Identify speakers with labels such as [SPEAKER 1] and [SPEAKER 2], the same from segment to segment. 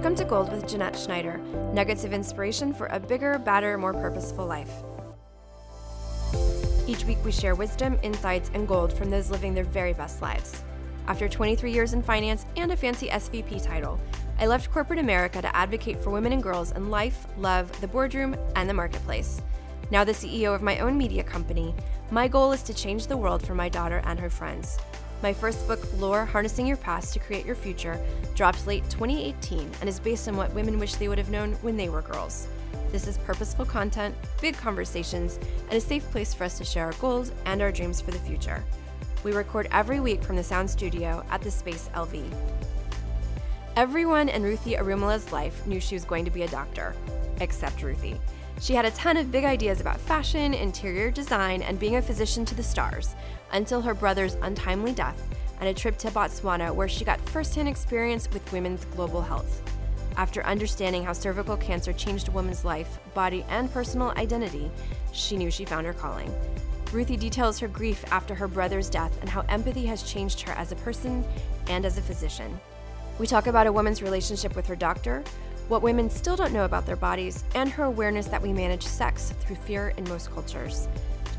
[SPEAKER 1] Welcome to Gold with Jeanette Schneider nuggets of inspiration for a bigger, badder, more purposeful life. Each week, we share wisdom, insights, and gold from those living their very best lives. After 23 years in finance and a fancy SVP title, I left corporate America to advocate for women and girls in life, love, the boardroom, and the marketplace. Now, the CEO of my own media company, my goal is to change the world for my daughter and her friends. My first book, Lore Harnessing Your Past to Create Your Future, dropped late 2018 and is based on what women wish they would have known when they were girls. This is purposeful content, big conversations, and a safe place for us to share our goals and our dreams for the future. We record every week from the Sound Studio at the Space LV. Everyone in Ruthie Arumala's life knew she was going to be a doctor, except Ruthie. She had a ton of big ideas about fashion, interior design, and being a physician to the stars, until her brother's untimely death and a trip to Botswana where she got firsthand experience with women's global health. After understanding how cervical cancer changed a woman's life, body, and personal identity, she knew she found her calling. Ruthie details her grief after her brother's death and how empathy has changed her as a person and as a physician. We talk about a woman's relationship with her doctor, what women still don't know about their bodies, and her awareness that we manage sex through fear in most cultures.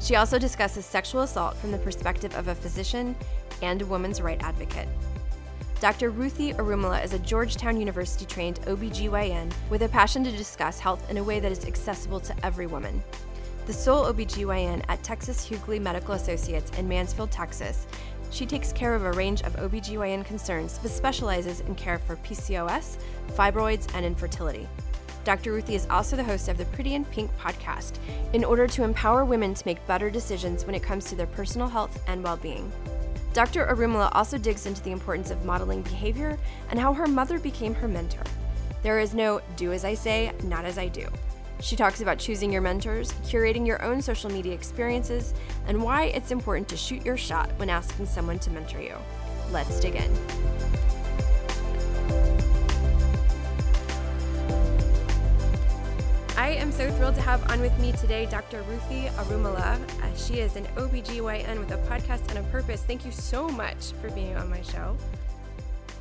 [SPEAKER 1] She also discusses sexual assault from the perspective of a physician and a woman's right advocate. Dr. Ruthie Arumala is a Georgetown University trained OBGYN with a passion to discuss health in a way that is accessible to every woman. The sole OBGYN at Texas Hugley Medical Associates in Mansfield, Texas, she takes care of a range of OBGYN concerns but specializes in care for PCOS, fibroids, and infertility. Dr. Ruthie is also the host of the Pretty in Pink podcast in order to empower women to make better decisions when it comes to their personal health and well being. Dr. Arumala also digs into the importance of modeling behavior and how her mother became her mentor. There is no do as I say, not as I do. She talks about choosing your mentors, curating your own social media experiences, and why it's important to shoot your shot when asking someone to mentor you. Let's dig in. I am so thrilled to have on with me today Dr. Ruthie Arumala. Uh, she is an OBGYN with a podcast and a purpose. Thank you so much for being on my show.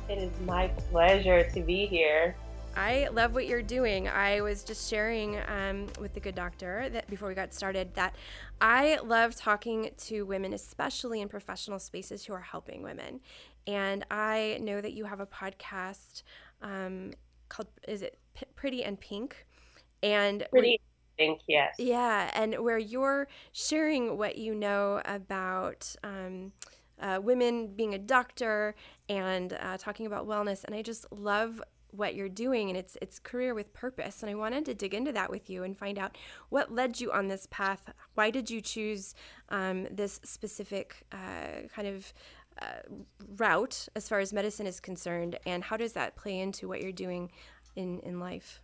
[SPEAKER 2] It is my pleasure to be here.
[SPEAKER 1] I love what you're doing. I was just sharing um, with the good doctor that before we got started that I love talking to women, especially in professional spaces who are helping women. And I know that you have a podcast um, called "Is it P- Pretty and Pink?"
[SPEAKER 2] And pretty pink, yes.
[SPEAKER 1] Yeah, and where you're sharing what you know about. Um, uh, women being a doctor and uh, talking about wellness, and I just love what you're doing and it's it's career with purpose and i wanted to dig into that with you and find out what led you on this path why did you choose um, this specific uh, kind of uh, route as far as medicine is concerned and how does that play into what you're doing in in life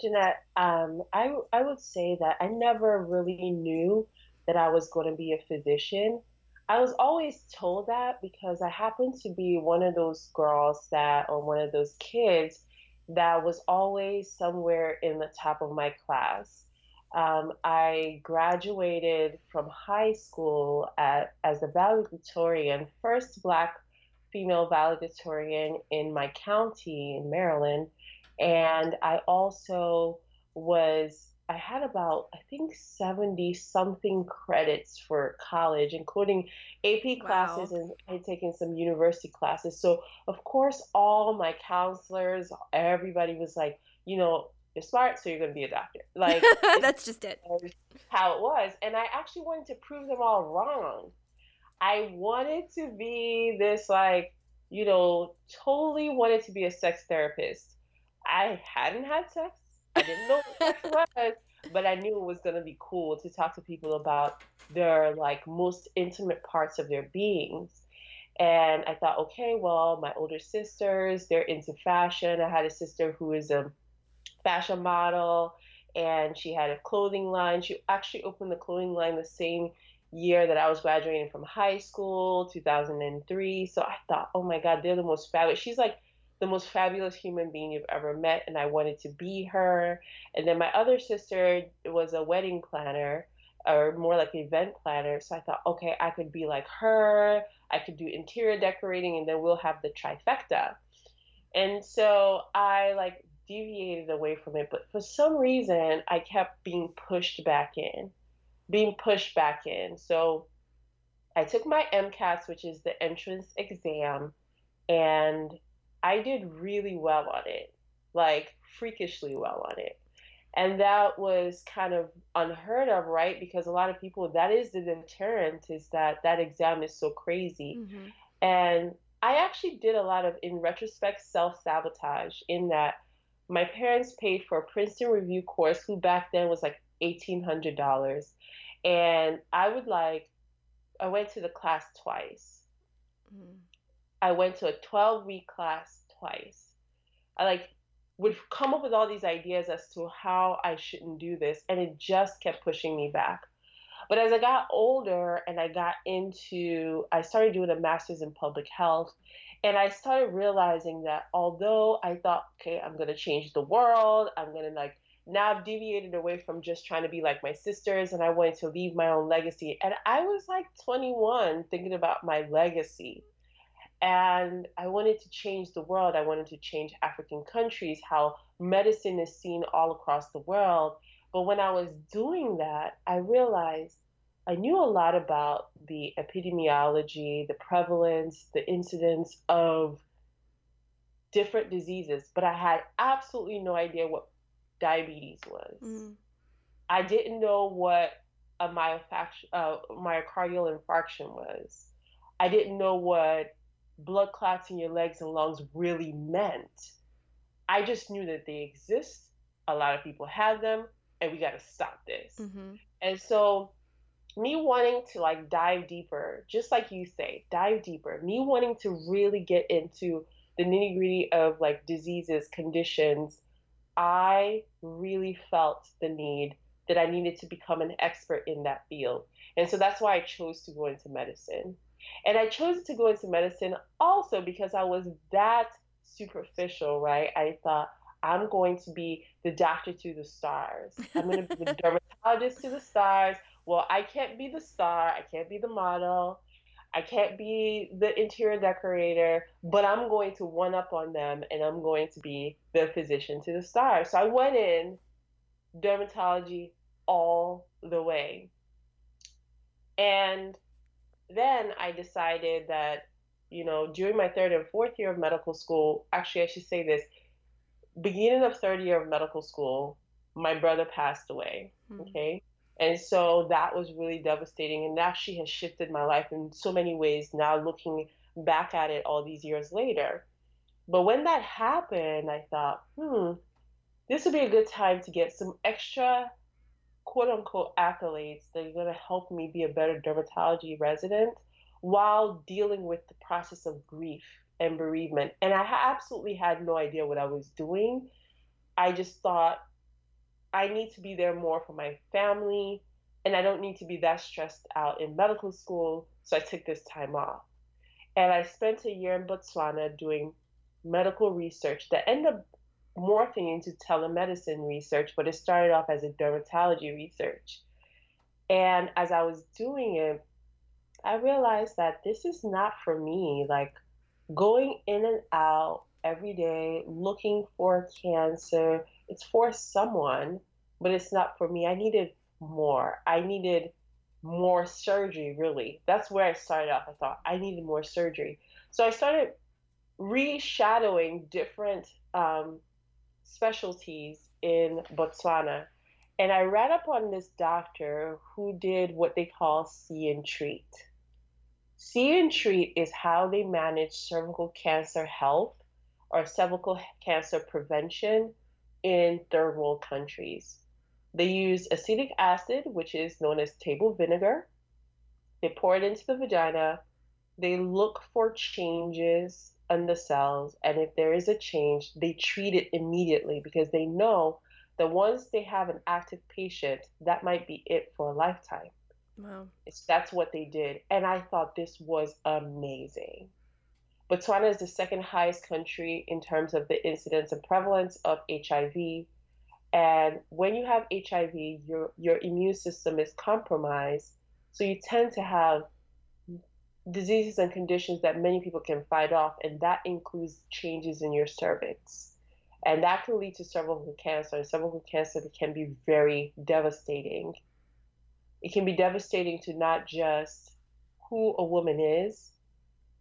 [SPEAKER 2] Jeanette, um, I, I would say that I never really knew that I was going to be a physician I was always told that because I happened to be one of those girls that, or one of those kids that was always somewhere in the top of my class. Um, I graduated from high school at, as a valedictorian, first Black female valedictorian in my county in Maryland. And I also was I had about I think 70 something credits for college, including AP classes, wow. and I had taken some university classes. So of course, all my counselors, everybody was like, you know, you're smart, so you're going to be a doctor. Like
[SPEAKER 1] that's just it.
[SPEAKER 2] How it was, and I actually wanted to prove them all wrong. I wanted to be this like, you know, totally wanted to be a sex therapist. I hadn't had sex I didn't know what sex was, but I knew it was going to be cool to talk to people about their like most intimate parts of their beings. And I thought, okay, well, my older sisters, they're into fashion. I had a sister who is a fashion model and she had a clothing line. She actually opened the clothing line the same year that I was graduating from high school, 2003. So I thought, oh my God, they're the most fabulous. She's like the most fabulous human being you've ever met, and I wanted to be her. And then my other sister was a wedding planner, or more like event planner. So I thought, okay, I could be like her. I could do interior decorating, and then we'll have the trifecta. And so I like deviated away from it, but for some reason I kept being pushed back in, being pushed back in. So I took my MCATs, which is the entrance exam, and I did really well on it, like freakishly well on it. And that was kind of unheard of, right? Because a lot of people, that is the deterrent, is that that exam is so crazy. Mm-hmm. And I actually did a lot of, in retrospect, self sabotage in that my parents paid for a Princeton review course, who back then was like $1,800. And I would like, I went to the class twice. Mm. I went to a 12 week class twice. I like would come up with all these ideas as to how I shouldn't do this, and it just kept pushing me back. But as I got older and I got into, I started doing a master's in public health, and I started realizing that although I thought, okay, I'm gonna change the world, I'm gonna like now I've deviated away from just trying to be like my sisters and I wanted to leave my own legacy. And I was like 21 thinking about my legacy. And I wanted to change the world. I wanted to change African countries, how medicine is seen all across the world. But when I was doing that, I realized I knew a lot about the epidemiology, the prevalence, the incidence of different diseases, but I had absolutely no idea what diabetes was. Mm. I didn't know what a myofact- uh, myocardial infarction was. I didn't know what blood clots in your legs and lungs really meant. I just knew that they exist. A lot of people have them, and we got to stop this. Mm-hmm. And so, me wanting to like dive deeper, just like you say, dive deeper, me wanting to really get into the nitty gritty of like diseases, conditions, I really felt the need that I needed to become an expert in that field. And so that's why I chose to go into medicine. And I chose to go into medicine also because I was that superficial, right? I thought I'm going to be the doctor to the stars. I'm going to be the dermatologist to the stars. Well, I can't be the star. I can't be the model. I can't be the interior decorator, but I'm going to one up on them and I'm going to be the physician to the stars. So I went in dermatology all the way. And then I decided that, you know, during my third and fourth year of medical school, actually, I should say this beginning of third year of medical school, my brother passed away. Mm-hmm. Okay. And so that was really devastating. And that actually has shifted my life in so many ways now, looking back at it all these years later. But when that happened, I thought, hmm, this would be a good time to get some extra quote unquote accolades that are going to help me be a better dermatology resident while dealing with the process of grief and bereavement. And I absolutely had no idea what I was doing. I just thought I need to be there more for my family and I don't need to be that stressed out in medical school. So I took this time off. And I spent a year in Botswana doing medical research that ended up morphing into telemedicine research, but it started off as a dermatology research. And as I was doing it, I realized that this is not for me. Like going in and out every day looking for cancer, it's for someone, but it's not for me. I needed more. I needed more surgery, really. That's where I started off. I thought I needed more surgery. So I started reshadowing different um, specialties in Botswana. And I read up on this doctor who did what they call see and treat. See and treat is how they manage cervical cancer health or cervical cancer prevention in third world countries. They use acetic acid, which is known as table vinegar. They pour it into the vagina. They look for changes on the cells, and if there is a change, they treat it immediately because they know that once they have an active patient, that might be it for a lifetime. Wow. It's, that's what they did. And I thought this was amazing. Botswana is the second highest country in terms of the incidence and prevalence of HIV. And when you have HIV, your, your immune system is compromised. So you tend to have diseases and conditions that many people can fight off, and that includes changes in your cervix. And that can lead to cervical cancer, and cervical cancer can be very devastating. It can be devastating to not just who a woman is,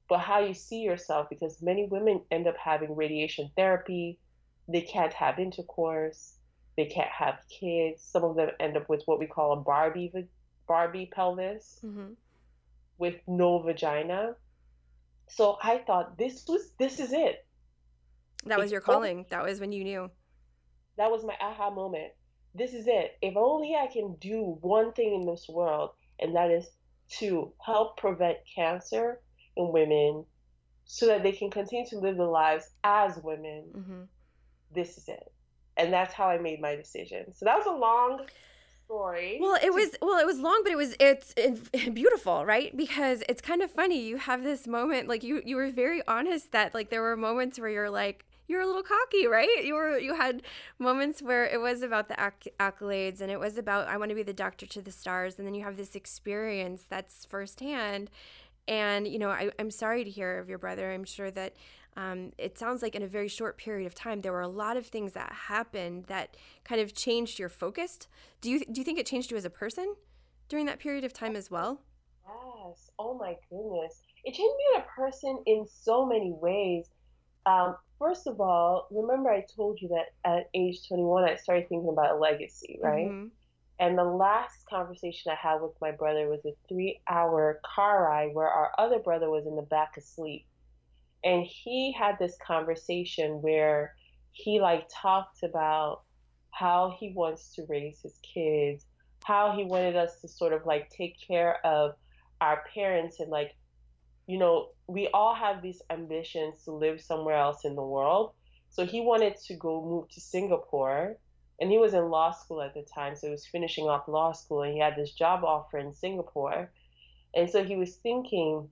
[SPEAKER 2] but how you see yourself, because many women end up having radiation therapy, they can't have intercourse, they can't have kids. Some of them end up with what we call a Barbie Barbie pelvis. Mm-hmm with no vagina. So I thought this was this is it.
[SPEAKER 1] That was your calling. That was when you knew.
[SPEAKER 2] That was my aha moment. This is it. If only I can do one thing in this world, and that is to help prevent cancer in women so that they can continue to live their lives as women. Mm-hmm. This is it. And that's how I made my decision. So that was a long story.
[SPEAKER 1] Well, it was well, it was long, but it was it's, it's beautiful, right? Because it's kind of funny. You have this moment, like you you were very honest that like there were moments where you're like you're a little cocky, right? You were you had moments where it was about the acc- accolades and it was about I want to be the doctor to the stars, and then you have this experience that's firsthand. And you know, I, I'm sorry to hear of your brother. I'm sure that um, it sounds like in a very short period of time there were a lot of things that happened that kind of changed your focus. Do you do you think it changed you as a person during that period of time as well?
[SPEAKER 2] Yes. Oh my goodness. It changed me as a person in so many ways. Um, first of all remember i told you that at age 21 i started thinking about a legacy right? Mm-hmm. And the last conversation I had with my brother was a three hour car ride where our other brother was in the back asleep and he had this conversation where he like talked about how he wants to raise his kids how he wanted us to sort of like take care of our parents and like you know we all have these ambitions to live somewhere else in the world. So he wanted to go move to singapore and he was in law school at the time so he was finishing off law school and he had this job offer in singapore. And so he was thinking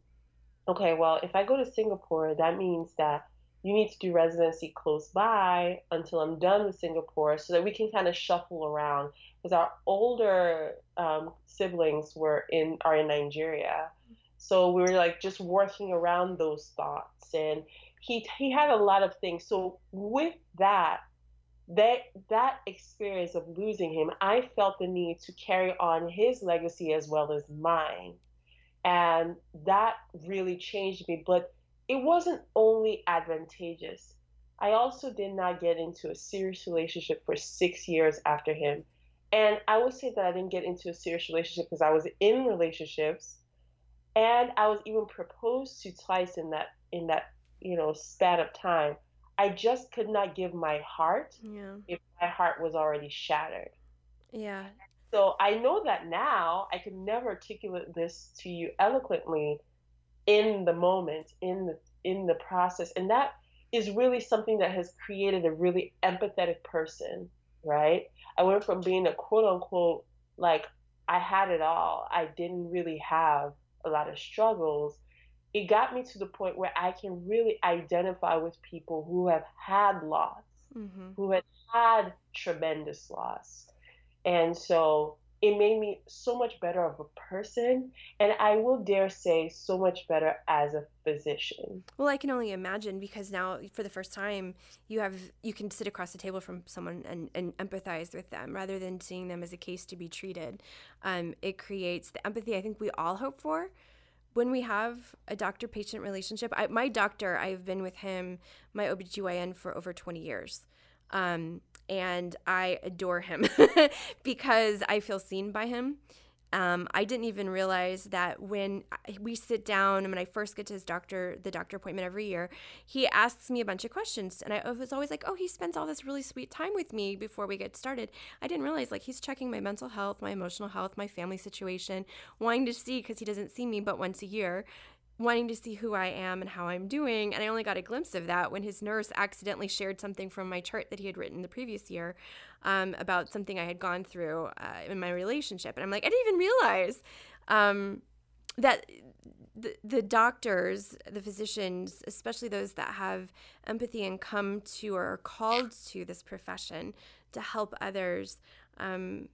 [SPEAKER 2] okay, well, if I go to Singapore, that means that you need to do residency close by until I'm done with Singapore so that we can kind of shuffle around because our older um, siblings were in are in Nigeria. So we were like just working around those thoughts and he he had a lot of things. So with that that that experience of losing him, I felt the need to carry on his legacy as well as mine. And that really changed me. But it wasn't only advantageous. I also did not get into a serious relationship for six years after him. And I would say that I didn't get into a serious relationship because I was in relationships and I was even proposed to twice in that in that, you know, span of time. I just could not give my heart yeah. if my heart was already shattered.
[SPEAKER 1] Yeah.
[SPEAKER 2] So I know that now I can never articulate this to you eloquently in the moment, in the in the process. And that is really something that has created a really empathetic person, right? I went from being a quote unquote like I had it all. I didn't really have a lot of struggles. It got me to the point where I can really identify with people who have had loss, mm-hmm. who have had tremendous loss and so it made me so much better of a person and i will dare say so much better as a physician.
[SPEAKER 1] Well i can only imagine because now for the first time you have you can sit across the table from someone and, and empathize with them rather than seeing them as a case to be treated. Um, it creates the empathy i think we all hope for. When we have a doctor patient relationship I, my doctor i've been with him my obgyn for over 20 years. Um, and I adore him because I feel seen by him. Um, I didn't even realize that when we sit down and when I first get to his doctor, the doctor appointment every year, he asks me a bunch of questions. And I was always like, oh, he spends all this really sweet time with me before we get started. I didn't realize like he's checking my mental health, my emotional health, my family situation, wanting to see because he doesn't see me but once a year wanting to see who I am and how I'm doing. And I only got a glimpse of that when his nurse accidentally shared something from my chart that he had written the previous year um, about something I had gone through uh, in my relationship. And I'm like, I didn't even realize um, that the, the doctors, the physicians, especially those that have empathy and come to or are called to this profession to help others. Um,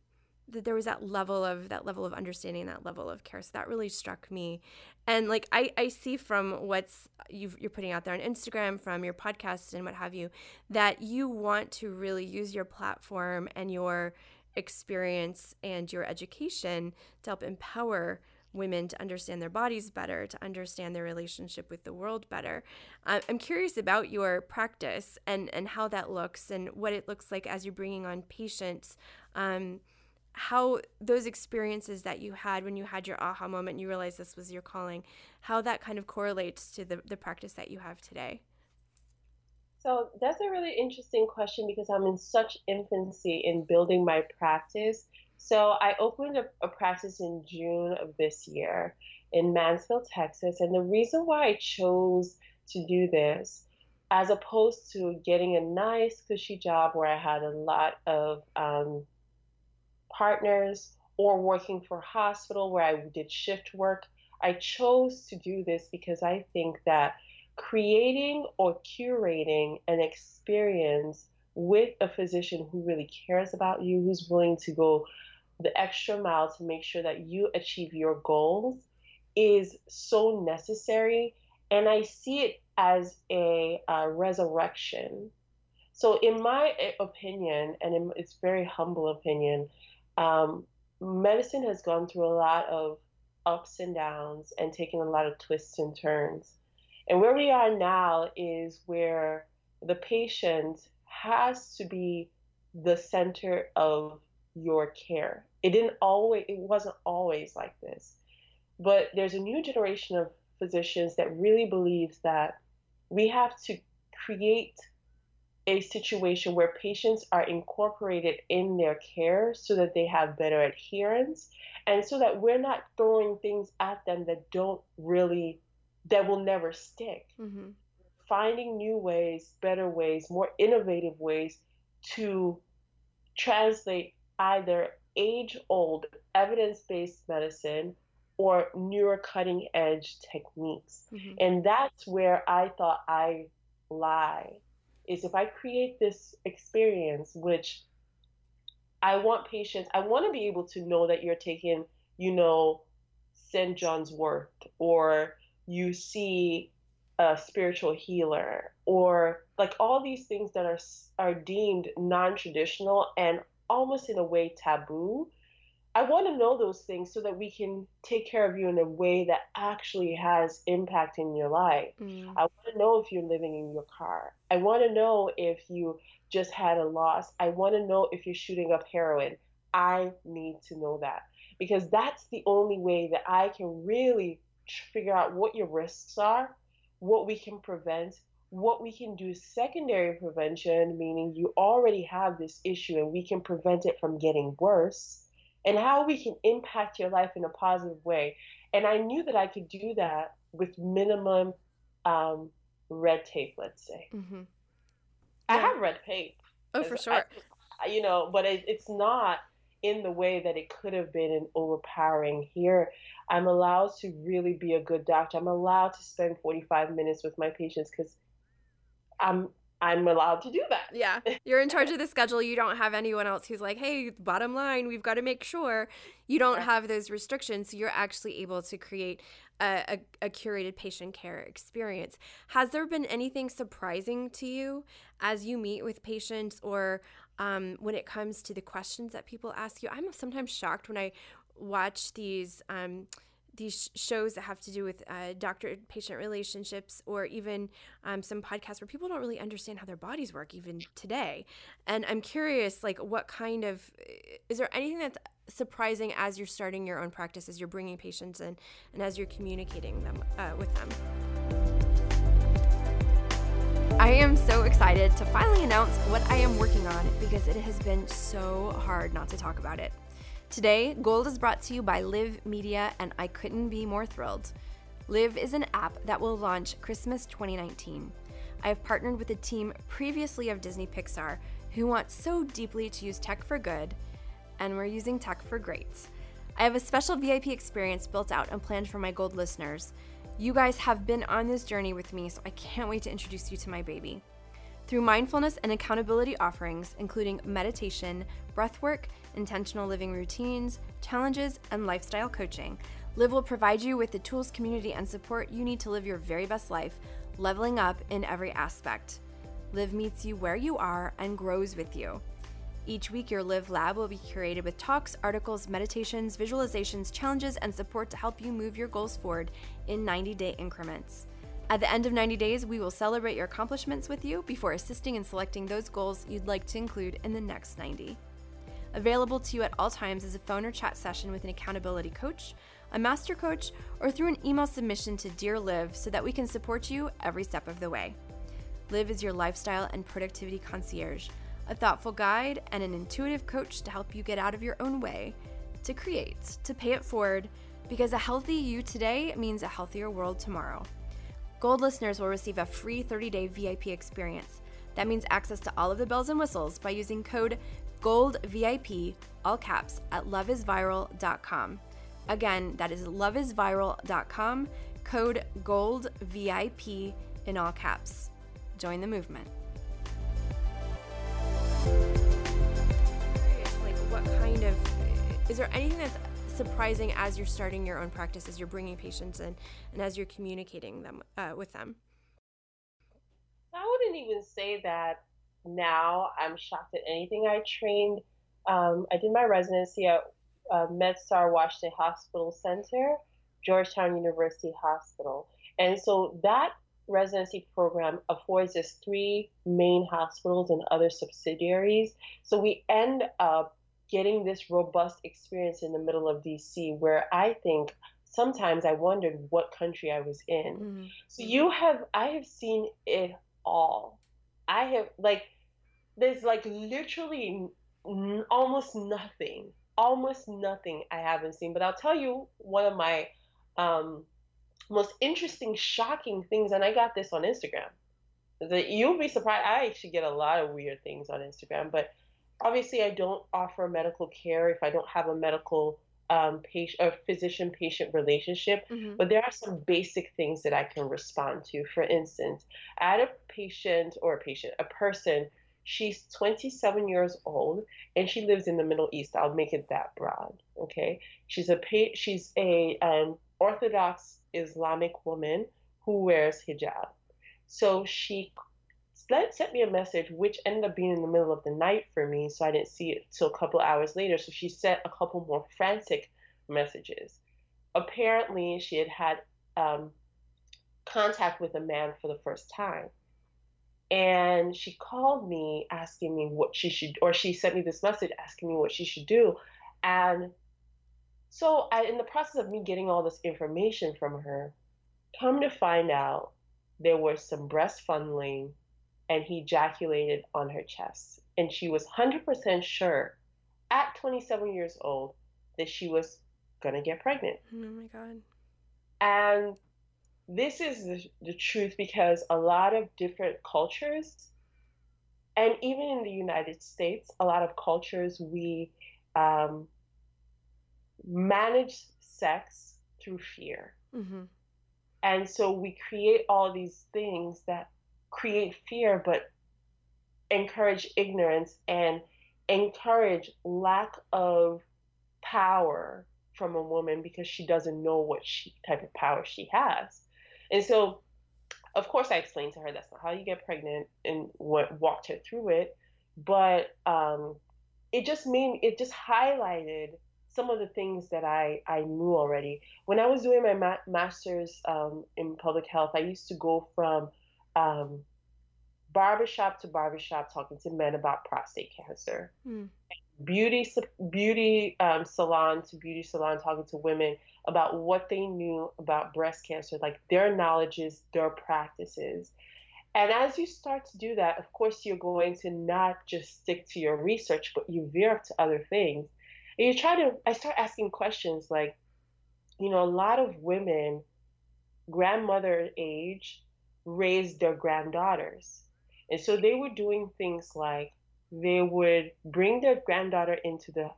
[SPEAKER 1] that there was that level of that level of understanding that level of care so that really struck me and like i i see from what's you you're putting out there on instagram from your podcast and what have you that you want to really use your platform and your experience and your education to help empower women to understand their bodies better, to understand their relationship with the world better. Uh, I'm curious about your practice and, and how that looks and what it looks like as you're bringing on patients. Um, how those experiences that you had when you had your aha moment and you realized this was your calling, how that kind of correlates to the, the practice that you have today.
[SPEAKER 2] So that's a really interesting question because I'm in such infancy in building my practice. So I opened a, a practice in June of this year in Mansfield, Texas. And the reason why I chose to do this, as opposed to getting a nice, cushy job where I had a lot of um, partners or working for hospital where I did shift work, I chose to do this because I think that creating or curating an experience with a physician who really cares about you, who's willing to go the extra mile to make sure that you achieve your goals is so necessary. And I see it as a, a resurrection. So, in my eh, opinion, and in, it's very humble opinion, um, medicine has gone through a lot of ups and downs and taken a lot of twists and turns. And where we are now is where the patient has to be the center of your care. It didn't always it wasn't always like this. But there's a new generation of physicians that really believes that we have to create a situation where patients are incorporated in their care so that they have better adherence and so that we're not throwing things at them that don't really that will never stick mm-hmm. finding new ways better ways more innovative ways to translate either age old evidence based medicine or newer cutting edge techniques mm-hmm. and that's where i thought i lie is if I create this experience, which I want patients, I want to be able to know that you're taking, you know, St. John's wort, or you see a spiritual healer, or like all these things that are are deemed non-traditional and almost in a way taboo I want to know those things so that we can take care of you in a way that actually has impact in your life. Mm. I want to know if you're living in your car. I want to know if you just had a loss. I want to know if you're shooting up heroin. I need to know that because that's the only way that I can really figure out what your risks are, what we can prevent, what we can do secondary prevention, meaning you already have this issue and we can prevent it from getting worse and how we can impact your life in a positive way. And I knew that I could do that with minimum um, red tape, let's say. Mm-hmm. Yeah. I have red tape.
[SPEAKER 1] Oh, for sure.
[SPEAKER 2] I, you know, but it, it's not in the way that it could have been in overpowering. Here, I'm allowed to really be a good doctor. I'm allowed to spend 45 minutes with my patients because I'm I'm allowed to do that.
[SPEAKER 1] Yeah. You're in charge of the schedule. You don't have anyone else who's like, hey, bottom line, we've got to make sure you don't have those restrictions. So you're actually able to create a, a, a, curated patient care experience. Has there been anything surprising to you as you meet with patients or um, when it comes to the questions that people ask you? I'm sometimes shocked when I watch these. Um, these shows that have to do with uh, doctor patient relationships or even um, some podcasts where people don't really understand how their bodies work even today and i'm curious like what kind of is there anything that's surprising as you're starting your own practice as you're bringing patients in and as you're communicating them uh, with them I am so excited to finally announce what I am working on because it has been so hard not to talk about it. Today, Gold is brought to you by Live Media, and I couldn't be more thrilled. Live is an app that will launch Christmas 2019. I have partnered with a team previously of Disney Pixar who want so deeply to use tech for good, and we're using tech for great. I have a special VIP experience built out and planned for my Gold listeners. You guys have been on this journey with me, so I can't wait to introduce you to my baby. Through mindfulness and accountability offerings, including meditation, breathwork, intentional living routines, challenges, and lifestyle coaching, Live will provide you with the tools, community, and support you need to live your very best life, leveling up in every aspect. Live meets you where you are and grows with you. Each week, your Live Lab will be curated with talks, articles, meditations, visualizations, challenges, and support to help you move your goals forward in 90 day increments. At the end of 90 days, we will celebrate your accomplishments with you before assisting in selecting those goals you'd like to include in the next 90. Available to you at all times is a phone or chat session with an accountability coach, a master coach, or through an email submission to Dear Live so that we can support you every step of the way. Live is your lifestyle and productivity concierge, a thoughtful guide and an intuitive coach to help you get out of your own way, to create, to pay it forward, because a healthy you today means a healthier world tomorrow. Gold listeners will receive a free 30 day VIP experience. That means access to all of the bells and whistles by using code GOLDVIP, all caps, at loveisviral.com. Again, that is loveisviral.com, code GOLDVIP in all caps. Join the movement. Like, what kind of is there anything that's surprising as you're starting your own practice, as you're bringing patients in, and as you're communicating them uh, with them?
[SPEAKER 2] I wouldn't even say that now I'm shocked at anything. I trained, um, I did my residency at uh, MedStar Washington Hospital Center, Georgetown University Hospital. And so that residency program affords us three main hospitals and other subsidiaries. So we end up getting this robust experience in the middle of DC where I think sometimes I wondered what country I was in. Mm-hmm. So you have I have seen it all. I have like there's like literally n- almost nothing almost nothing I haven't seen. But I'll tell you one of my um, most interesting, shocking things, and I got this on Instagram. That you'll be surprised. I actually get a lot of weird things on Instagram, but obviously I don't offer medical care if I don't have a medical um, patient or physician patient relationship. Mm-hmm. But there are some basic things that I can respond to. For instance, I had a patient or a patient, a person She's 27 years old and she lives in the Middle East. I'll make it that broad. Okay. She's a she's a um, Orthodox Islamic woman who wears hijab. So she sent me a message, which ended up being in the middle of the night for me, so I didn't see it till a couple hours later. So she sent a couple more frantic messages. Apparently, she had had um, contact with a man for the first time and she called me asking me what she should or she sent me this message asking me what she should do and so I, in the process of me getting all this information from her come to find out there was some breast and he ejaculated on her chest and she was 100% sure at 27 years old that she was going to get pregnant
[SPEAKER 1] oh my god
[SPEAKER 2] and this is the, the truth because a lot of different cultures, and even in the United States, a lot of cultures, we um, manage sex through fear. Mm-hmm. And so we create all these things that create fear, but encourage ignorance and encourage lack of power from a woman because she doesn't know what she, type of power she has. And so, of course, I explained to her that's not how you get pregnant and walked her through it. But um, it just made it just highlighted some of the things that I, I knew already. When I was doing my ma- master's um, in public health, I used to go from um, barbershop to barbershop talking to men about prostate cancer. Mm. Beauty beauty um, salon to beauty salon talking to women about what they knew about breast cancer, like their knowledges, their practices. And as you start to do that, of course, you're going to not just stick to your research, but you veer up to other things. And you try to, I start asking questions like, you know, a lot of women, grandmother age, raised their granddaughters. And so they were doing things like they would bring their granddaughter into the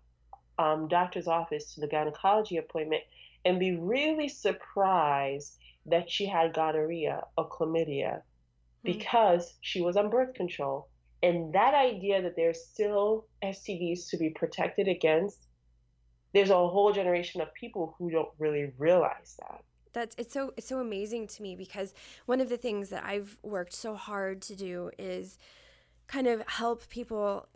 [SPEAKER 2] um, doctor's office to the gynecology appointment and be really surprised that she had gonorrhea or chlamydia. because she was on birth control. And that idea that there's still STDs to be protected against, there's a whole generation of people who don't really realize that.
[SPEAKER 1] That's it's so it's so amazing to me because one of the things that I've worked so hard to do is kind of help people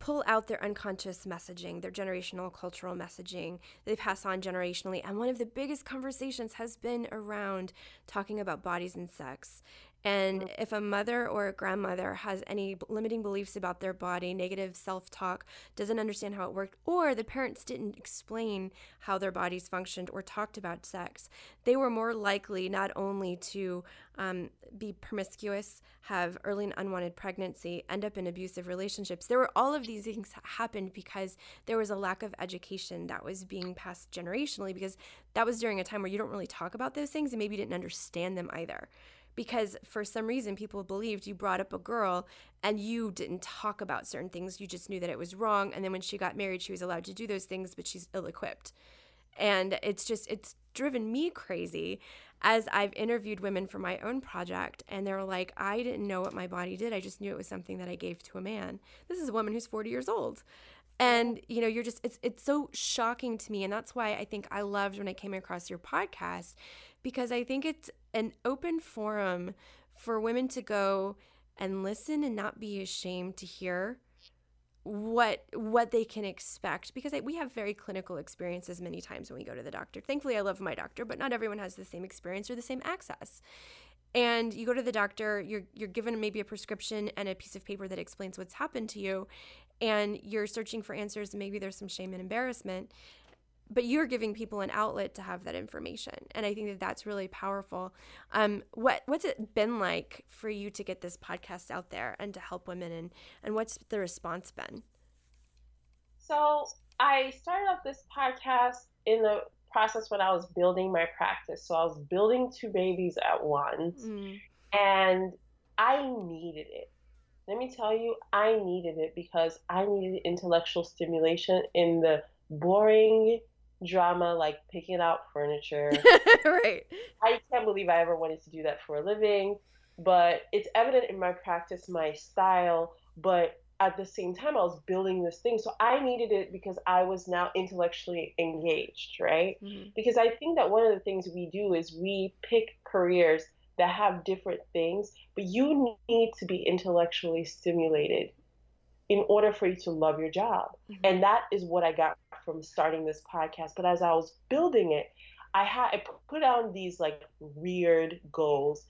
[SPEAKER 1] pull out their unconscious messaging, their generational cultural messaging they pass on generationally. And one of the biggest conversations has been around talking about bodies and sex and mm-hmm. if a mother or a grandmother has any limiting beliefs about their body, negative self talk, doesn't understand how it worked, or the parents didn't explain how their bodies functioned or talked about sex, they were more likely not only to um, be promiscuous, have early and unwanted pregnancy, end up in abusive relationships. There were all of these things happened because there was a lack of education that was being passed generationally because that was during a time where you don't really talk about those things and maybe you didn't understand them either because for some reason people believed you brought up a girl and you didn't talk about certain things. You just knew that it was wrong. And then when she got married, she was allowed to do those things, but she's ill equipped. And it's just, it's driven me crazy as I've interviewed women for my own project. And they're like, I didn't know what my body did. I just knew it was something that I gave to a man. This is a woman who's 40 years old and you know you're just it's it's so shocking to me and that's why i think i loved when i came across your podcast because i think it's an open forum for women to go and listen and not be ashamed to hear what what they can expect because I, we have very clinical experiences many times when we go to the doctor. Thankfully, I love my doctor, but not everyone has the same experience or the same access. And you go to the doctor, you're you're given maybe a prescription and a piece of paper that explains what's happened to you, and you're searching for answers. Maybe there's some shame and embarrassment, but you're giving people an outlet to have that information and i think that that's really powerful. Um, what what's it been like for you to get this podcast out there and to help women and and what's the response been?
[SPEAKER 2] So i started off this podcast in the process when i was building my practice. So i was building two babies at once mm. and i needed it. Let me tell you i needed it because i needed intellectual stimulation in the boring drama like picking out furniture.
[SPEAKER 1] right.
[SPEAKER 2] I can't believe I ever wanted to do that for a living, but it's evident in my practice, my style, but at the same time I was building this thing. So I needed it because I was now intellectually engaged, right? Mm-hmm. Because I think that one of the things we do is we pick careers that have different things, but you need to be intellectually stimulated in order for you to love your job. Mm-hmm. And that is what I got from starting this podcast. But as I was building it, I had I put down these like weird goals.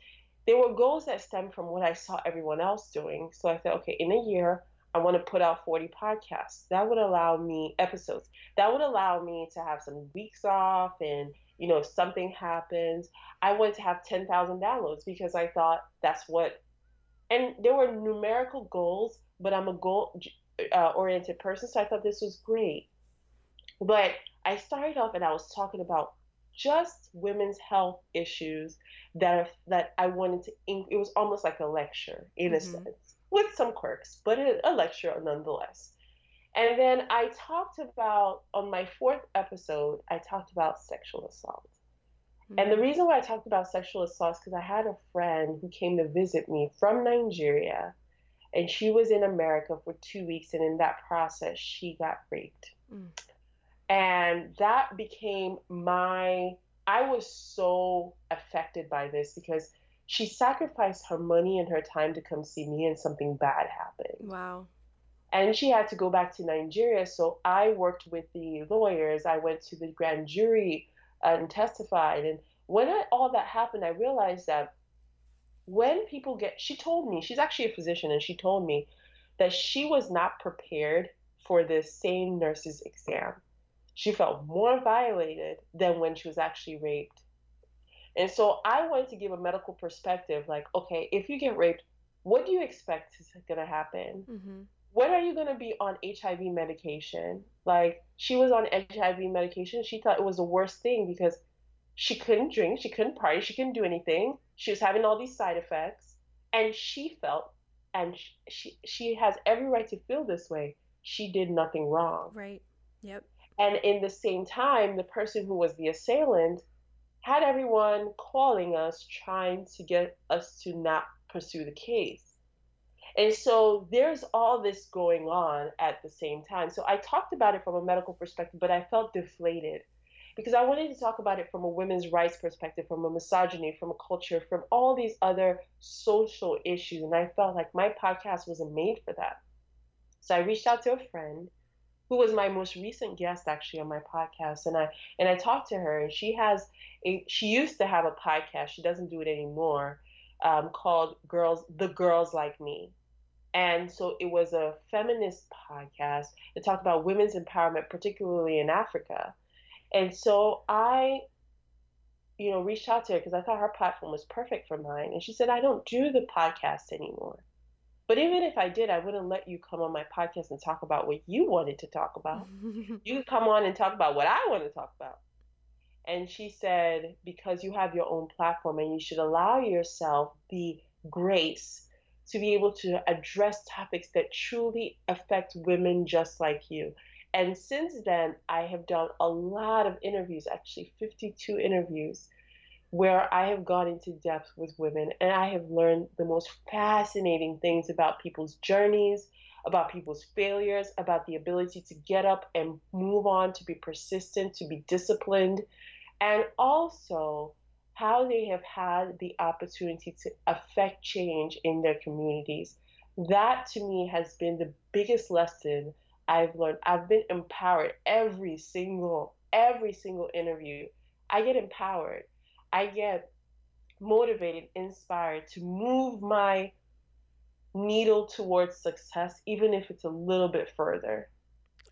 [SPEAKER 2] They were goals that stemmed from what I saw everyone else doing. So I said, okay, in a year, I want to put out 40 podcasts. That would allow me episodes. That would allow me to have some weeks off and you know, if something happens, I wanted to have 10,000 downloads because I thought that's what and there were numerical goals but I'm a goal uh, oriented person, so I thought this was great. But I started off and I was talking about just women's health issues that are, that I wanted to. It was almost like a lecture in mm-hmm. a sense, with some quirks, but a lecture nonetheless. And then I talked about on my fourth episode, I talked about sexual assault. Mm-hmm. And the mm-hmm. reason why I talked about sexual assault is because I had a friend who came to visit me from Nigeria and she was in America for two weeks, and in that process, she got raped. Mm. And that became my, I was so affected by this because she sacrificed her money and her time to come see me, and something bad happened.
[SPEAKER 1] Wow.
[SPEAKER 2] And she had to go back to Nigeria. So I worked with the lawyers. I went to the grand jury uh, and testified. And when I, all that happened, I realized that when people get, she told me, she's actually a physician, and she told me that she was not prepared for the SANE nurse's exam. She felt more violated than when she was actually raped. And so I wanted to give a medical perspective like, okay, if you get raped, what do you expect is going to happen? Mm-hmm. When are you going to be on HIV medication? Like, she was on HIV medication. She thought it was the worst thing because she couldn't drink, she couldn't party, she couldn't do anything. She was having all these side effects, and she felt, and she she has every right to feel this way. She did nothing wrong.
[SPEAKER 1] Right. Yep.
[SPEAKER 2] And in the same time, the person who was the assailant had everyone calling us, trying to get us to not pursue the case. And so there's all this going on at the same time. So I talked about it from a medical perspective, but I felt deflated because I wanted to talk about it from a women's rights perspective, from a misogyny, from a culture, from all these other social issues. And I felt like my podcast wasn't made for that. So I reached out to a friend who was my most recent guest actually on my podcast and I and I talked to her and she has a she used to have a podcast she doesn't do it anymore um, called girls the girls like me. And so it was a feminist podcast that talked about women's empowerment particularly in Africa. And so I you know reached out to her because I thought her platform was perfect for mine and she said I don't do the podcast anymore but even if I did, I wouldn't let you come on my podcast and talk about what you wanted to talk about. you could come on and talk about what I want to talk about. And she said, because you have your own platform and you should allow yourself the grace to be able to address topics that truly affect women just like you. And since then, I have done a lot of interviews, actually 52 interviews where I have gone into depth with women and I have learned the most fascinating things about people's journeys, about people's failures, about the ability to get up and move on, to be persistent, to be disciplined, and also how they have had the opportunity to affect change in their communities. That to me has been the biggest lesson I've learned. I've been empowered every single every single interview. I get empowered I get motivated, inspired to move my needle towards success, even if it's a little bit further.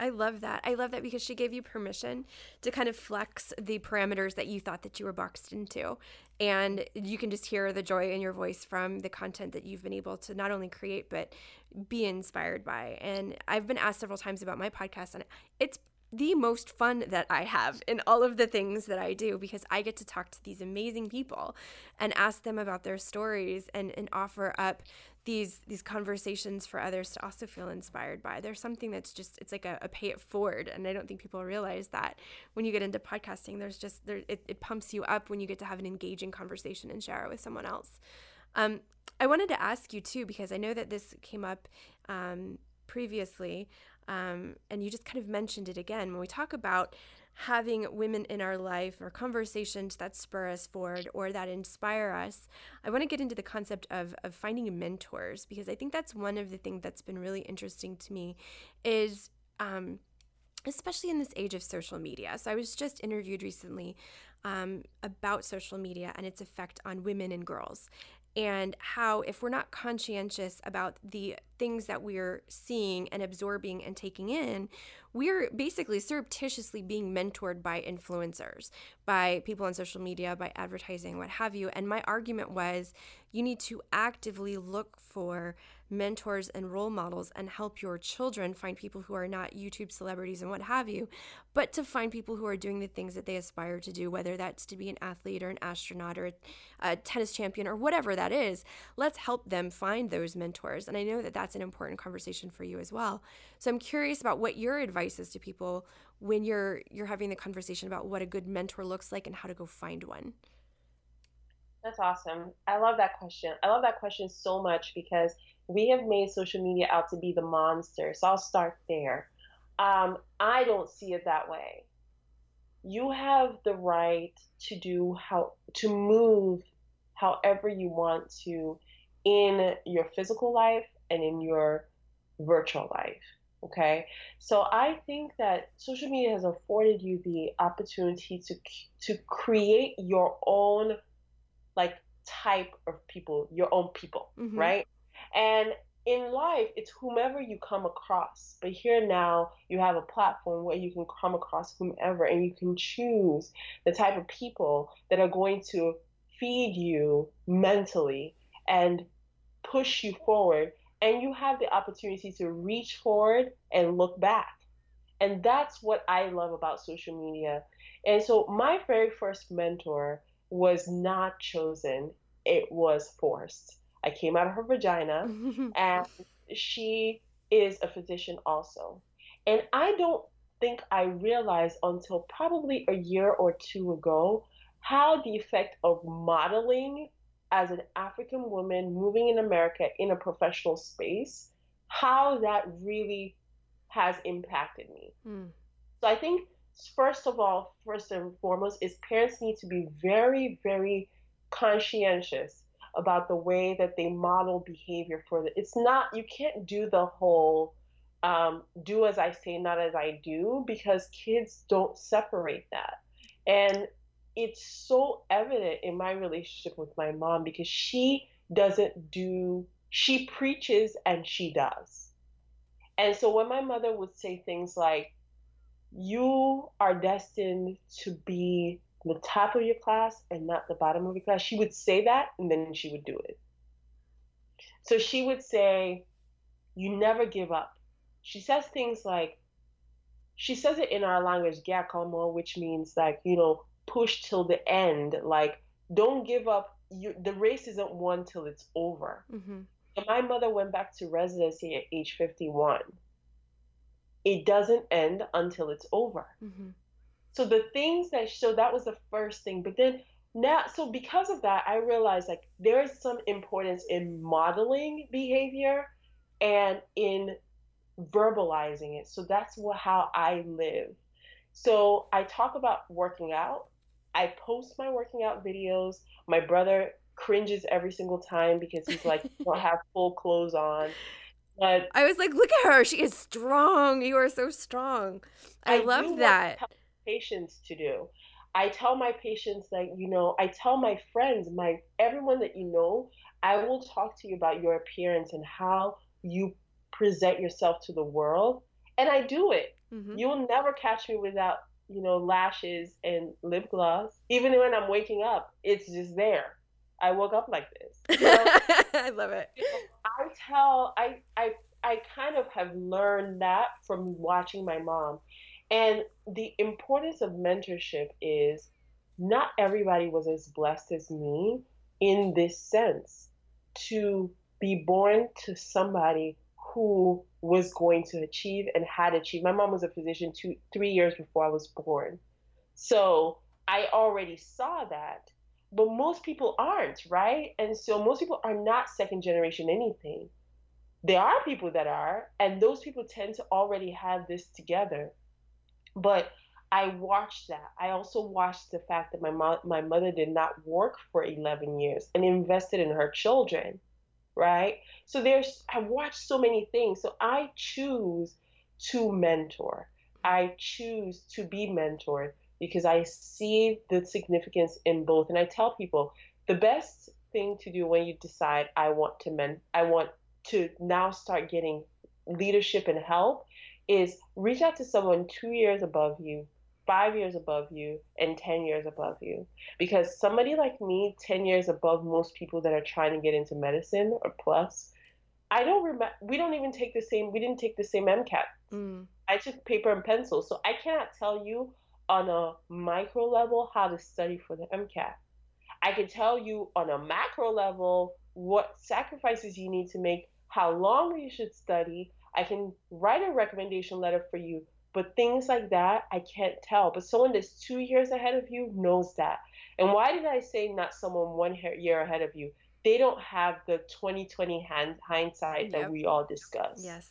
[SPEAKER 1] I love that. I love that because she gave you permission to kind of flex the parameters that you thought that you were boxed into. And you can just hear the joy in your voice from the content that you've been able to not only create, but be inspired by. And I've been asked several times about my podcast, and it's the most fun that I have in all of the things that I do because I get to talk to these amazing people and ask them about their stories and, and offer up these these conversations for others to also feel inspired by. There's something that's just it's like a, a pay it forward and I don't think people realize that when you get into podcasting there's just there it, it pumps you up when you get to have an engaging conversation and share it with someone else. Um, I wanted to ask you too because I know that this came up um, previously um, and you just kind of mentioned it again when we talk about having women in our life or conversations that spur us forward or that inspire us. I want to get into the concept of, of finding mentors because I think that's one of the things that's been really interesting to me is um, especially in this age of social media. So I was just interviewed recently um, about social media and its effect on women and girls and how if we're not conscientious about the things that we're seeing and absorbing and taking in we're basically surreptitiously being mentored by influencers by people on social media by advertising what have you and my argument was you need to actively look for mentors and role models and help your children find people who are not YouTube celebrities and what have you, but to find people who are doing the things that they aspire to do, whether that's to be an athlete or an astronaut or a, tennis champion or whatever that is. Let's help them find those mentors. And I know that that's an important conversation for you as well. So I'm curious about what your advice is to people when you're you're having the conversation about what a good mentor looks like and how to go find one.
[SPEAKER 2] That's awesome. I love that question. I love that question so much because we have made social media out to be the monster. So I'll start there. Um, I don't see it that way. You have the right to do how to move however you want to in your physical life and in your virtual life. Okay, so I think that social media has afforded you the opportunity to to create your own like type of people, your own people, mm-hmm. right? And in life, it's whomever you come across. But here now, you have a platform where you can come across whomever and you can choose the type of people that are going to feed you mentally and push you forward. And you have the opportunity to reach forward and look back. And that's what I love about social media. And so, my very first mentor was not chosen, it was forced. I came out of her vagina, and she is a physician also. And I don't think I realized until probably a year or two ago how the effect of modeling as an African woman moving in America in a professional space, how that really has impacted me. Mm. So I think first of all, first and foremost, is parents need to be very, very conscientious about the way that they model behavior for the. It's not you can't do the whole um, do as I say, not as I do, because kids don't separate that. And it's so evident in my relationship with my mom because she doesn't do, she preaches and she does. And so when my mother would say things like, you are destined to be the top of your class and not the bottom of your class, she would say that and then she would do it. So she would say, you never give up she says things like, she says it in our language, which means like, you know, push till the end. Like, don't give up. You, the race isn't won till it's over. Mm-hmm. my mother went back to residency at age 51. It doesn't end until it's over. Mm-hmm. So the things that, so that was the first thing. But then now, so because of that, I realized like there is some importance in modeling behavior and in verbalizing it. So that's what, how I live. So I talk about working out. I post my working out videos. My brother cringes every single time because he's like, don't have full clothes on.
[SPEAKER 1] But I was like, look at her. She is strong. You are so strong. I, I love that.
[SPEAKER 2] patients to do. I tell my patients that, you know, I tell my friends, my everyone that you know, I will talk to you about your appearance and how you present yourself to the world. And I do it. Mm-hmm. You'll never catch me without, you know, lashes and lip gloss. Even when I'm waking up, it's just there. I woke up like this.
[SPEAKER 1] Know? I love it.
[SPEAKER 2] I tell I I I kind of have learned that from watching my mom. And the importance of mentorship is not everybody was as blessed as me in this sense to be born to somebody who was going to achieve and had achieved. My mom was a physician two, three years before I was born. So I already saw that. But most people aren't, right? And so most people are not second generation anything. There are people that are, and those people tend to already have this together. But I watched that. I also watched the fact that my mom, my mother did not work for 11 years and invested in her children right? So there's I watch so many things. So I choose to mentor. I choose to be mentored because I see the significance in both. And I tell people the best thing to do when you decide I want to men I want to now start getting leadership and help is reach out to someone two years above you five years above you and 10 years above you. Because somebody like me, 10 years above most people that are trying to get into medicine or plus, I don't remember, we don't even take the same, we didn't take the same MCAT. Mm. I took paper and pencil. So I cannot tell you on a micro level how to study for the MCAT. I can tell you on a macro level what sacrifices you need to make, how long you should study. I can write a recommendation letter for you but things like that, I can't tell. But someone that's two years ahead of you knows that. And why did I say not someone one year ahead of you? They don't have the 2020 hand, hindsight that yep. we all discuss.
[SPEAKER 1] Yes.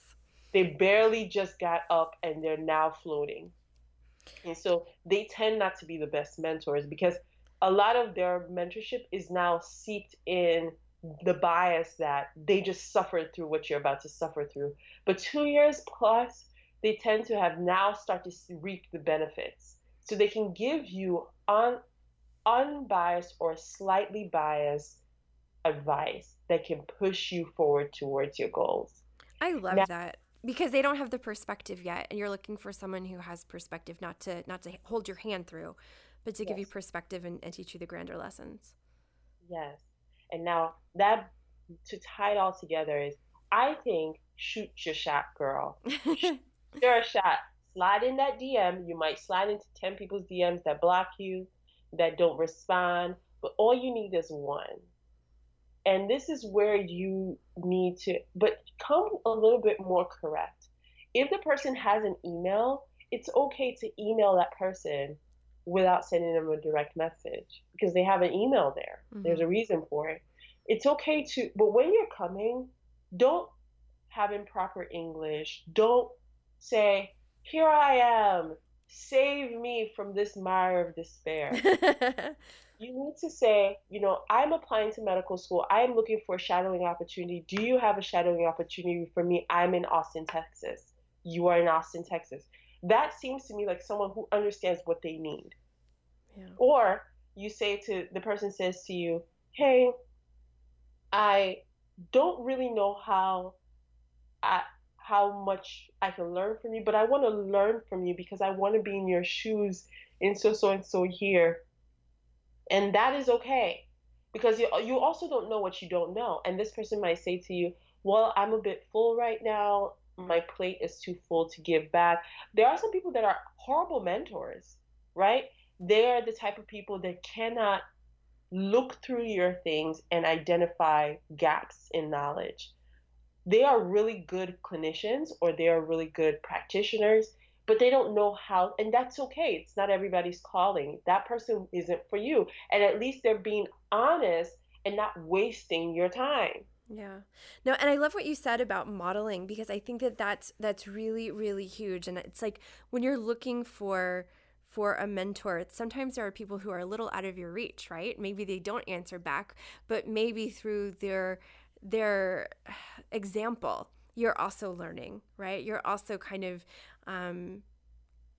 [SPEAKER 2] They barely just got up and they're now floating. And so they tend not to be the best mentors because a lot of their mentorship is now seeped in the bias that they just suffered through what you're about to suffer through. But two years plus, they tend to have now start to reap the benefits. So they can give you un, unbiased or slightly biased advice that can push you forward towards your goals.
[SPEAKER 1] I love now, that because they don't have the perspective yet and you're looking for someone who has perspective not to not to hold your hand through but to yes. give you perspective and, and teach you the grander lessons
[SPEAKER 2] yes and now that to tie it all together is i think shoot your shot girl Sure a shot. Slide in that DM. You might slide into 10 people's DMs that block you, that don't respond, but all you need is one. And this is where you need to, but come a little bit more correct. If the person has an email, it's okay to email that person without sending them a direct message because they have an email there. Mm-hmm. There's a reason for it. It's okay to, but when you're coming, don't have improper English. Don't say, Here I am, save me from this mire of despair. you need to say, you know, I'm applying to medical school. I'm looking for a shadowing opportunity. Do you have a shadowing opportunity for me? I'm in Austin, Texas. You are in Austin, Texas. That seems to me like someone who understands what they need. Yeah. Or you say to the person says to you, "Hey, I don't really know how I how much I can learn from you, but I want to learn from you because I want to be in your shoes in so so and so here. And that is okay because you, you also don't know what you don't know. And this person might say to you, Well, I'm a bit full right now. My plate is too full to give back. There are some people that are horrible mentors, right? They are the type of people that cannot look through your things and identify gaps in knowledge they are really good clinicians or they are really good practitioners, but they don't know how, and that's okay. It's not everybody's calling. That person isn't for you. And at least they're being honest and not wasting your time.
[SPEAKER 1] Yeah. No, and I love what you said about modeling because I think that that's that's really really huge and it's like when you're looking for for a mentor, sometimes there are people who are a little out of your reach, right? Maybe they don't answer back, but maybe through their their example, you're also learning, right? You're also kind of um,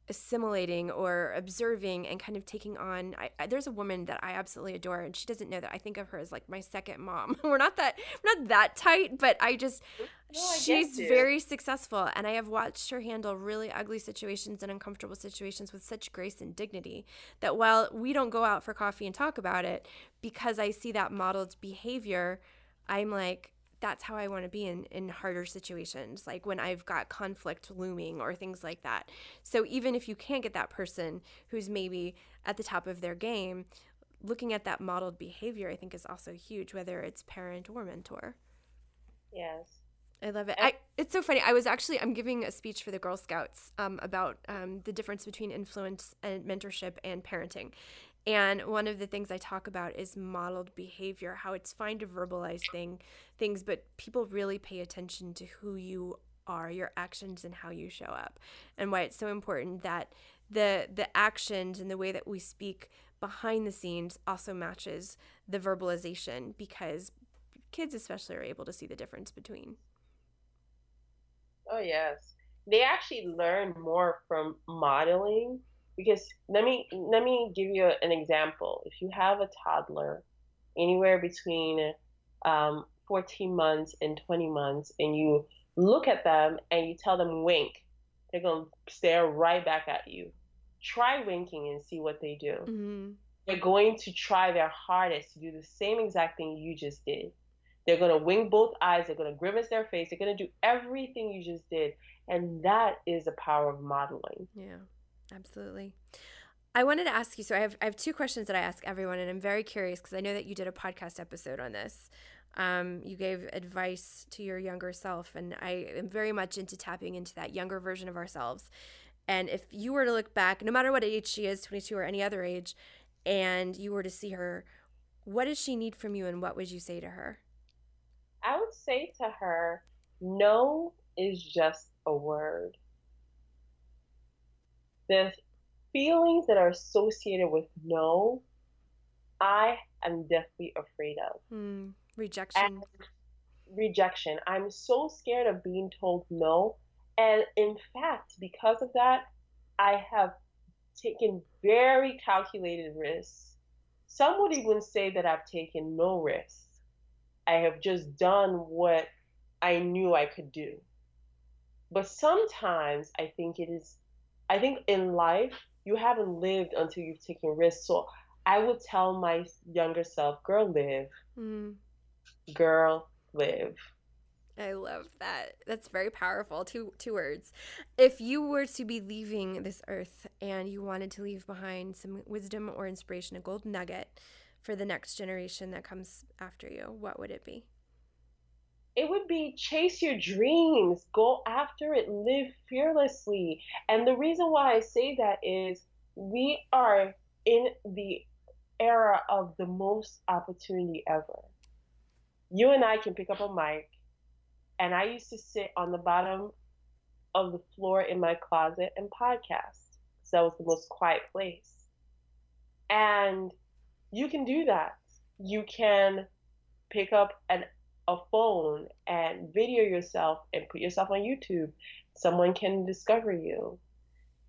[SPEAKER 1] assimilating or observing and kind of taking on I, I, there's a woman that i absolutely adore and she doesn't know that. I think of her as like my second mom. We're not that we're not that tight but i just no, I she's very successful and i have watched her handle really ugly situations and uncomfortable situations with such grace and dignity that while we don't go out for coffee and talk about it because i see that modeled behavior I'm like, that's how I want to be in, in harder situations, like when I've got conflict looming or things like that. So even if you can't get that person who's maybe at the top of their game, looking at that modeled behavior, I think is also huge, whether it's parent or mentor.
[SPEAKER 2] Yes.
[SPEAKER 1] I love it. I, it's so funny. I was actually I'm giving a speech for the Girl Scouts um, about um, the difference between influence and mentorship and parenting, and one of the things I talk about is modeled behavior, how it's fine to verbalize thing, things, but people really pay attention to who you are, your actions and how you show up. And why it's so important that the the actions and the way that we speak behind the scenes also matches the verbalization because kids especially are able to see the difference between.
[SPEAKER 2] Oh yes. They actually learn more from modeling because let me let me give you an example. If you have a toddler, anywhere between um, 14 months and 20 months, and you look at them and you tell them wink, they're gonna stare right back at you. Try winking and see what they do. Mm-hmm. They're going to try their hardest to do the same exact thing you just did. They're gonna wink both eyes. They're gonna grimace their face. They're gonna do everything you just did, and that is the power of modeling.
[SPEAKER 1] Yeah. Absolutely. I wanted to ask you so I have I have two questions that I ask everyone and I'm very curious because I know that you did a podcast episode on this. Um, you gave advice to your younger self and I am very much into tapping into that younger version of ourselves. And if you were to look back, no matter what age she is, 22 or any other age, and you were to see her, what does she need from you and what would you say to her?
[SPEAKER 2] I would say to her, no is just a word the feelings that are associated with no, I am definitely afraid of.
[SPEAKER 1] Mm, rejection. And
[SPEAKER 2] rejection. I'm so scared of being told no. And in fact, because of that, I have taken very calculated risks. Some would even say that I've taken no risks. I have just done what I knew I could do. But sometimes I think it is I think in life, you haven't lived until you've taken risks. So I would tell my younger self, girl, live. Mm. Girl, live.
[SPEAKER 1] I love that. That's very powerful. Two two words. If you were to be leaving this earth and you wanted to leave behind some wisdom or inspiration, a gold nugget for the next generation that comes after you, what would it be?
[SPEAKER 2] It would be chase your dreams, go after it, live fearlessly. And the reason why I say that is we are in the era of the most opportunity ever. You and I can pick up a mic, and I used to sit on the bottom of the floor in my closet and podcast. So that was the most quiet place. And you can do that. You can pick up an, a phone and video yourself and put yourself on YouTube. Someone can discover you.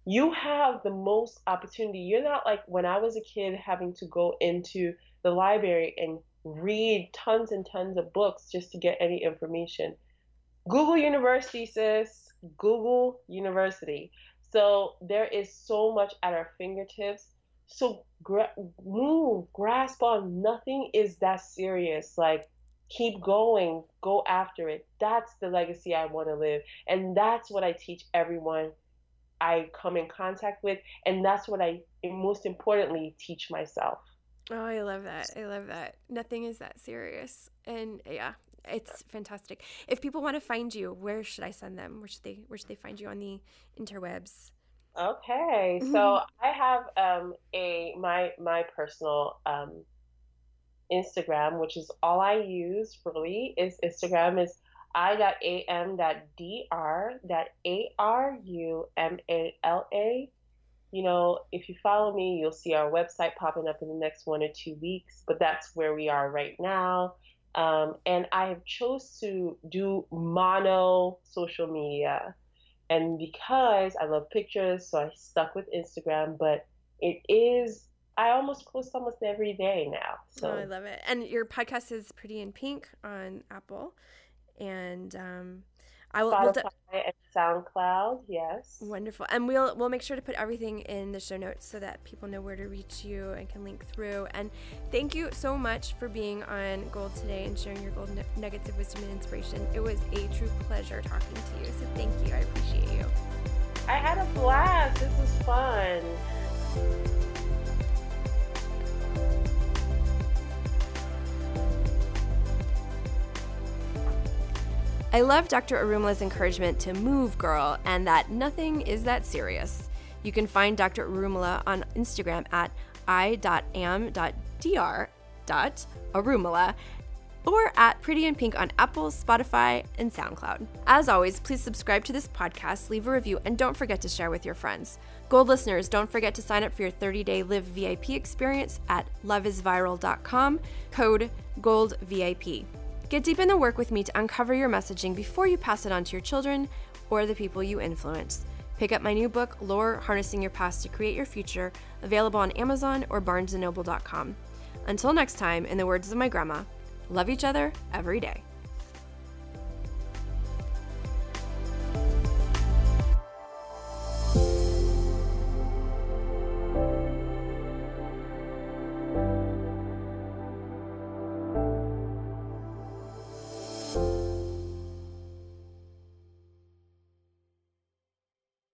[SPEAKER 2] You have the most opportunity. You're not like when I was a kid having to go into the library and read tons and tons of books just to get any information. Google University, sis. Google University. So there is so much at our fingertips. So gra- move, grasp on. Nothing is that serious. Like keep going, go after it. That's the legacy I want to live, and that's what I teach everyone I come in contact with, and that's what I most importantly teach myself.
[SPEAKER 1] Oh, I love that. I love that. Nothing is that serious. And yeah, it's fantastic. If people want to find you, where should I send them? Where should they where should they find you on the interwebs?
[SPEAKER 2] Okay. So mm-hmm. I have um a my my personal um Instagram, which is all I use really is Instagram is i.am.dr.arumala you know, if you follow me, you'll see our website popping up in the next one or two weeks, but that's where we are right now. Um, and I have chose to do mono social media. And because I love pictures, so I stuck with Instagram, but it is I almost post almost every day now. So
[SPEAKER 1] oh, I love it. And your podcast is Pretty in Pink on Apple. And um,
[SPEAKER 2] I will. Spotify we'll and SoundCloud, yes.
[SPEAKER 1] Wonderful, and we'll we'll make sure to put everything in the show notes so that people know where to reach you and can link through. And thank you so much for being on Gold today and sharing your gold nuggets of wisdom and inspiration. It was a true pleasure talking to you. So thank you. I appreciate you.
[SPEAKER 2] I had a blast. This was fun.
[SPEAKER 1] I love Dr. Arumala's encouragement to move, girl, and that nothing is that serious. You can find Dr. Arumala on Instagram at i.am.dr.arumala or at Pretty in Pink on Apple, Spotify, and SoundCloud. As always, please subscribe to this podcast, leave a review, and don't forget to share with your friends. Gold listeners, don't forget to sign up for your 30 day Live VIP experience at loveisviral.com, code GOLDVIP. Get deep in the work with me to uncover your messaging before you pass it on to your children or the people you influence. Pick up my new book, Lore Harnessing Your Past to Create Your Future, available on Amazon or barnesandnoble.com. Until next time, in the words of my grandma, love each other every day.